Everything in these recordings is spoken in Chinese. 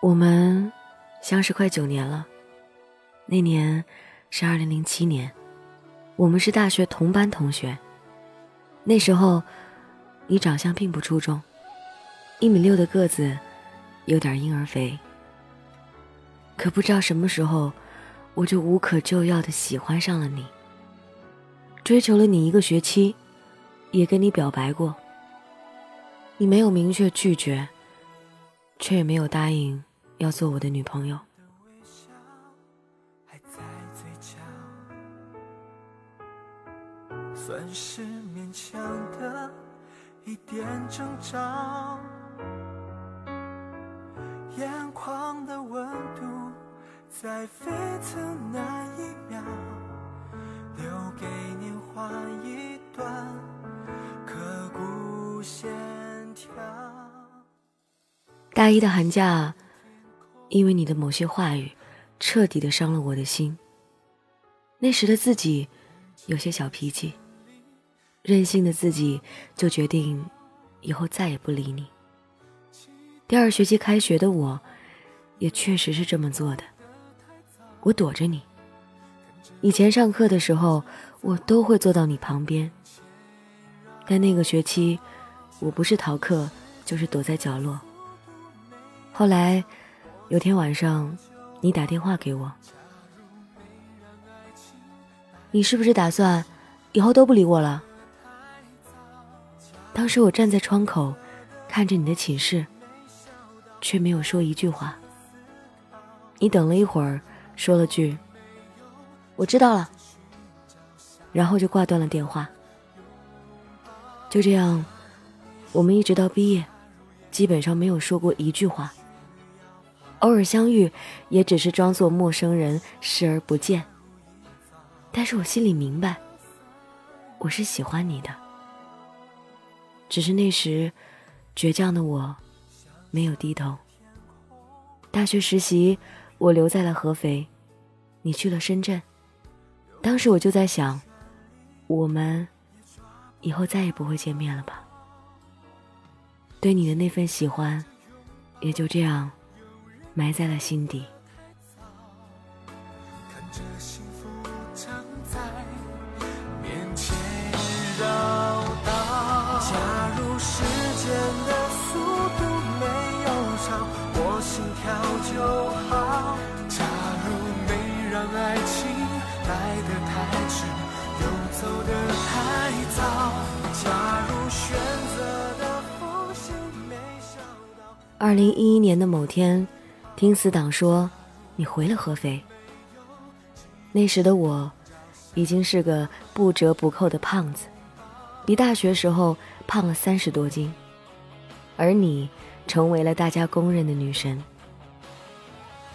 我们相识快九年了，那年是二零零七年，我们是大学同班同学。那时候，你长相并不出众，一米六的个子，有点婴儿肥。可不知道什么时候，我就无可救药的喜欢上了你。追求了你一个学期，也跟你表白过，你没有明确拒绝，却也没有答应。要做我的女朋友。算是勉强的一点征兆，眼眶的温度在沸腾那一秒，留给年华一段刻骨线条。大一的寒假。因为你的某些话语，彻底的伤了我的心。那时的自己有些小脾气，任性的自己就决定以后再也不理你。第二学期开学的我，也确实是这么做的。我躲着你，以前上课的时候，我都会坐到你旁边。但那个学期，我不是逃课，就是躲在角落。后来。有天晚上，你打电话给我，你是不是打算以后都不理我了？当时我站在窗口，看着你的寝室，却没有说一句话。你等了一会儿，说了句：“我知道了。”然后就挂断了电话。就这样，我们一直到毕业，基本上没有说过一句话。偶尔相遇，也只是装作陌生人，视而不见。但是我心里明白，我是喜欢你的。只是那时，倔强的我，没有低头。大学实习，我留在了合肥，你去了深圳。当时我就在想，我们以后再也不会见面了吧？对你的那份喜欢，也就这样。埋在了心底。假如时间的速度没有长，我心跳就好。假如没让爱情来得太迟，又走得太早。假如选择的风景没笑到。二零一一年的某天。听死党说，你回了合肥。那时的我，已经是个不折不扣的胖子，比大学时候胖了三十多斤。而你，成为了大家公认的女神。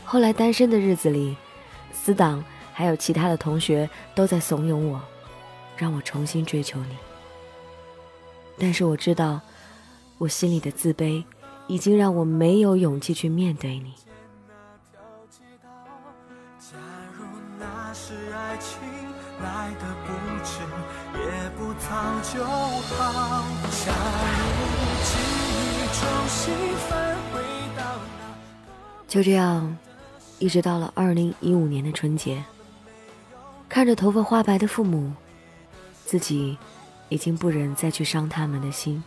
后来单身的日子里，死党还有其他的同学都在怂恿我，让我重新追求你。但是我知道，我心里的自卑，已经让我没有勇气去面对你。是爱情来的不迟，也不逃就这样，一直到了二零一五年的春节，看着头发花白的父母，自己已经不忍再去伤他们的心，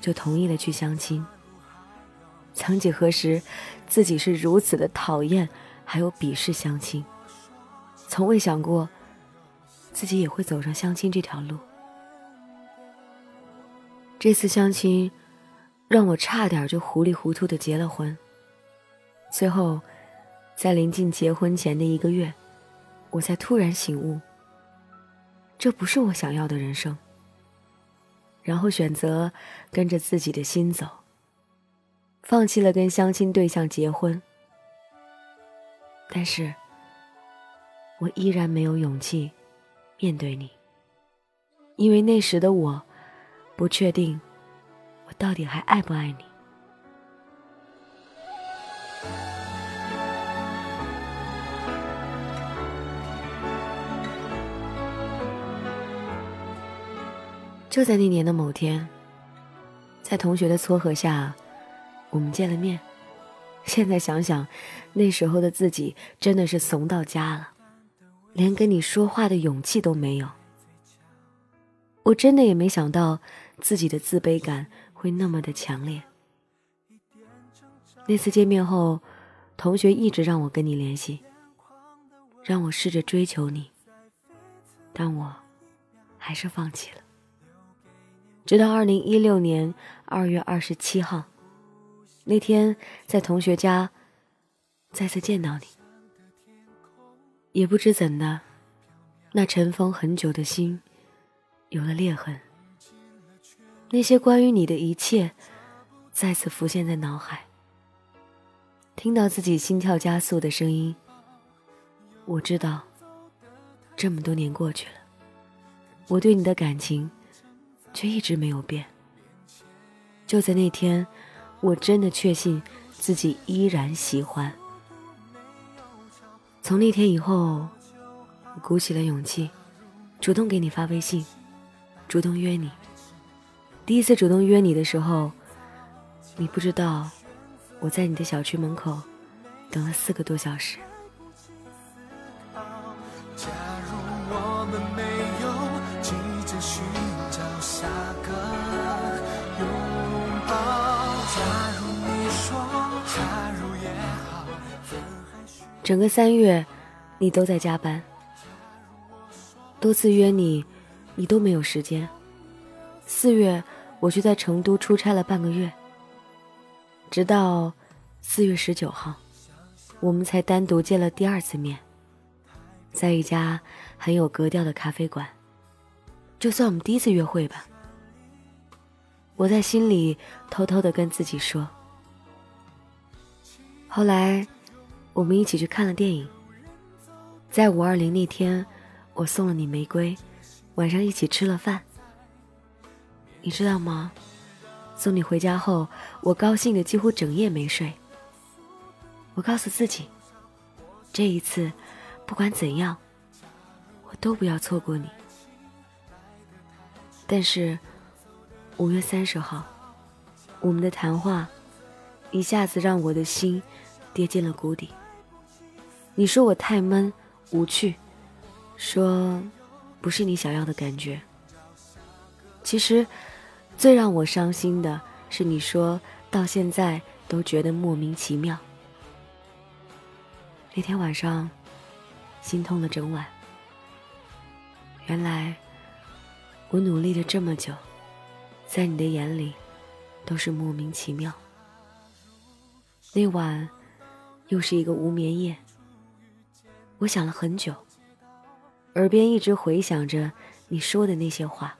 就同意了去相亲。曾几何时，自己是如此的讨厌，还有鄙视相亲，从未想过自己也会走上相亲这条路。这次相亲，让我差点就糊里糊涂的结了婚。最后，在临近结婚前的一个月，我才突然醒悟，这不是我想要的人生。然后选择跟着自己的心走，放弃了跟相亲对象结婚。但是，我依然没有勇气面对你，因为那时的我。不确定，我到底还爱不爱你？就在那年的某天，在同学的撮合下，我们见了面，现在想想，那时候的自己真的是怂到家了，连跟你说话的勇气都没有。我真的也没想到自己的自卑感会那么的强烈。那次见面后，同学一直让我跟你联系，让我试着追求你，但我还是放弃了。直到二零一六年二月二十七号，那天在同学家再次见到你，也不知怎的，那尘封很久的心有了裂痕。那些关于你的一切再次浮现在脑海。听到自己心跳加速的声音，我知道，这么多年过去了，我对你的感情。却一直没有变。就在那天，我真的确信自己依然喜欢。从那天以后，我鼓起了勇气，主动给你发微信，主动约你。第一次主动约你的时候，你不知道我在你的小区门口等了四个多小时假如我们没有结局。整个三月，你都在加班。多次约你，你都没有时间。四月，我去在成都出差了半个月。直到四月十九号，我们才单独见了第二次面，在一家很有格调的咖啡馆，就算我们第一次约会吧。我在心里偷偷的跟自己说。后来。我们一起去看了电影，在五二零那天，我送了你玫瑰，晚上一起吃了饭。你知道吗？送你回家后，我高兴的几乎整夜没睡。我告诉自己，这一次，不管怎样，我都不要错过你。但是，五月三十号，我们的谈话，一下子让我的心跌进了谷底。你说我太闷无趣，说不是你想要的感觉。其实，最让我伤心的是，你说到现在都觉得莫名其妙。那天晚上，心痛了整晚。原来，我努力了这么久，在你的眼里，都是莫名其妙。那晚，又是一个无眠夜。我想了很久，耳边一直回响着你说的那些话。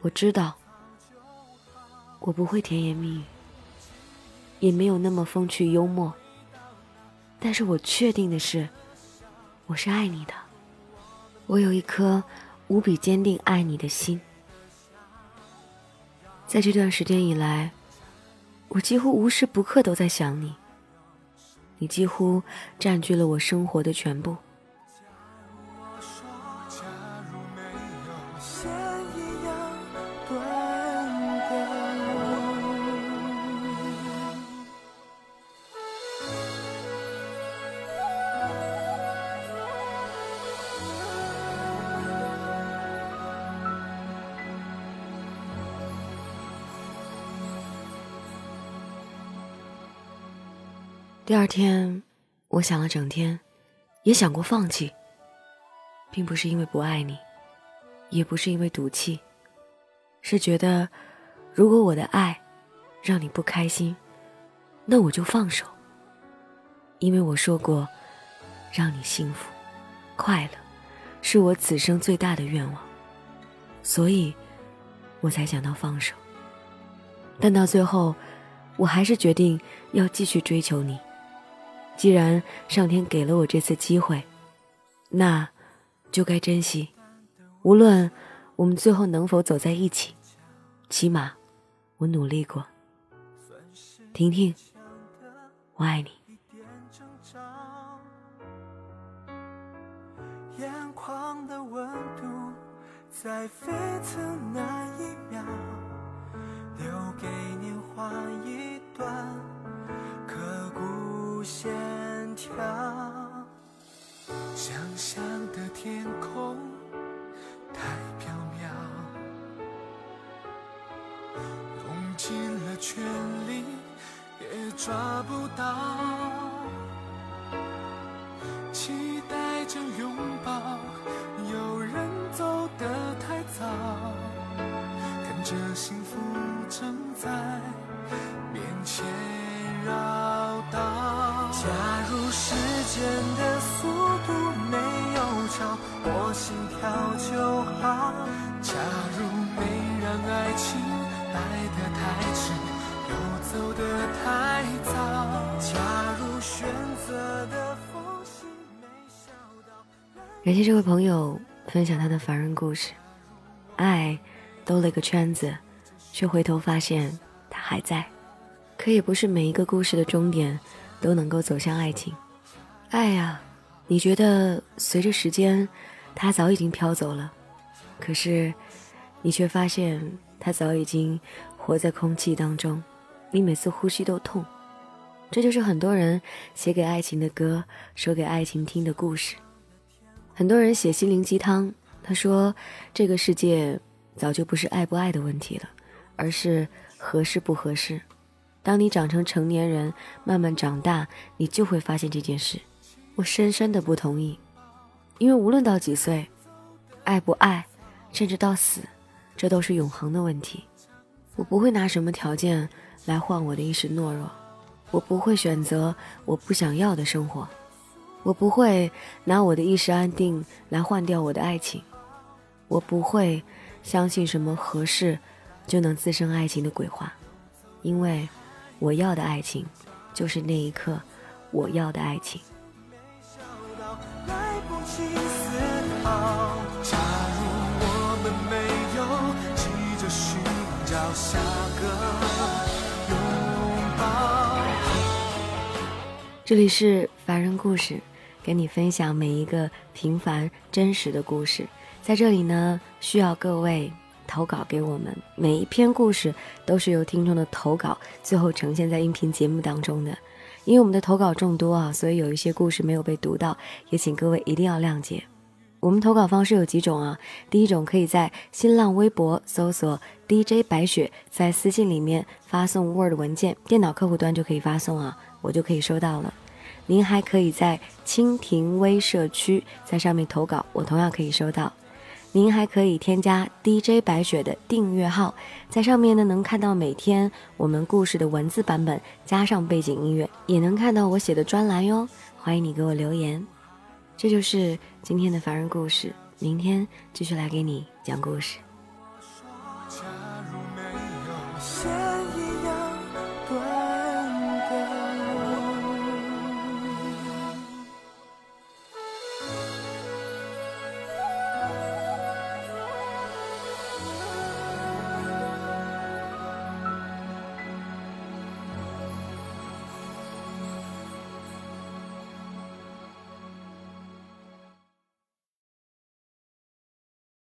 我知道，我不会甜言蜜语，也没有那么风趣幽默。但是我确定的是，我是爱你的，我有一颗无比坚定爱你的心。在这段时间以来，我几乎无时不刻都在想你。你几乎占据了我生活的全部。第二天，我想了整天，也想过放弃，并不是因为不爱你，也不是因为赌气，是觉得，如果我的爱让你不开心，那我就放手。因为我说过，让你幸福、快乐，是我此生最大的愿望，所以，我才想到放手。但到最后，我还是决定要继续追求你。既然上天给了我这次机会，那就该珍惜。无论我们最后能否走在一起，起码我努力过。婷婷，我爱你。眼眶的温度，在飞腾那一秒，留给年华一段。线条。想象的天空太飘渺，用尽了全力也抓不到。期待着拥抱，有人走得太早，看着幸福正在面前。间的速度没有超我心跳就好，假如没让爱情来得太迟，又走得太早。假如选择的缝隙没笑到。感谢这位朋友分享他的凡人故事，爱兜了个圈子，却回头发现他还在。可也不是每一个故事的终点都能够走向爱情。爱呀，你觉得随着时间，它早已经飘走了，可是你却发现它早已经活在空气当中，你每次呼吸都痛。这就是很多人写给爱情的歌，说给爱情听的故事。很多人写心灵鸡汤，他说这个世界早就不是爱不爱的问题了，而是合适不合适。当你长成成年人，慢慢长大，你就会发现这件事。我深深的不同意，因为无论到几岁，爱不爱，甚至到死，这都是永恒的问题。我不会拿什么条件来换我的一时懦弱，我不会选择我不想要的生活，我不会拿我的一时安定来换掉我的爱情，我不会相信什么合适就能滋生爱情的鬼话，因为。我要的爱情，就是那一刻我要的爱情。好。假如我们没有急着寻找下个拥抱这里是凡人故事，跟你分享每一个平凡真实的故事。在这里呢，需要各位。投稿给我们，每一篇故事都是由听众的投稿最后呈现在音频节目当中的。因为我们的投稿众多啊，所以有一些故事没有被读到，也请各位一定要谅解。我们投稿方式有几种啊？第一种可以在新浪微博搜索 DJ 白雪，在私信里面发送 Word 文件，电脑客户端就可以发送啊，我就可以收到了。您还可以在蜻蜓微社区在上面投稿，我同样可以收到。您还可以添加 DJ 白雪的订阅号，在上面呢能看到每天我们故事的文字版本，加上背景音乐，也能看到我写的专栏哟。欢迎你给我留言。这就是今天的凡人故事，明天继续来给你讲故事。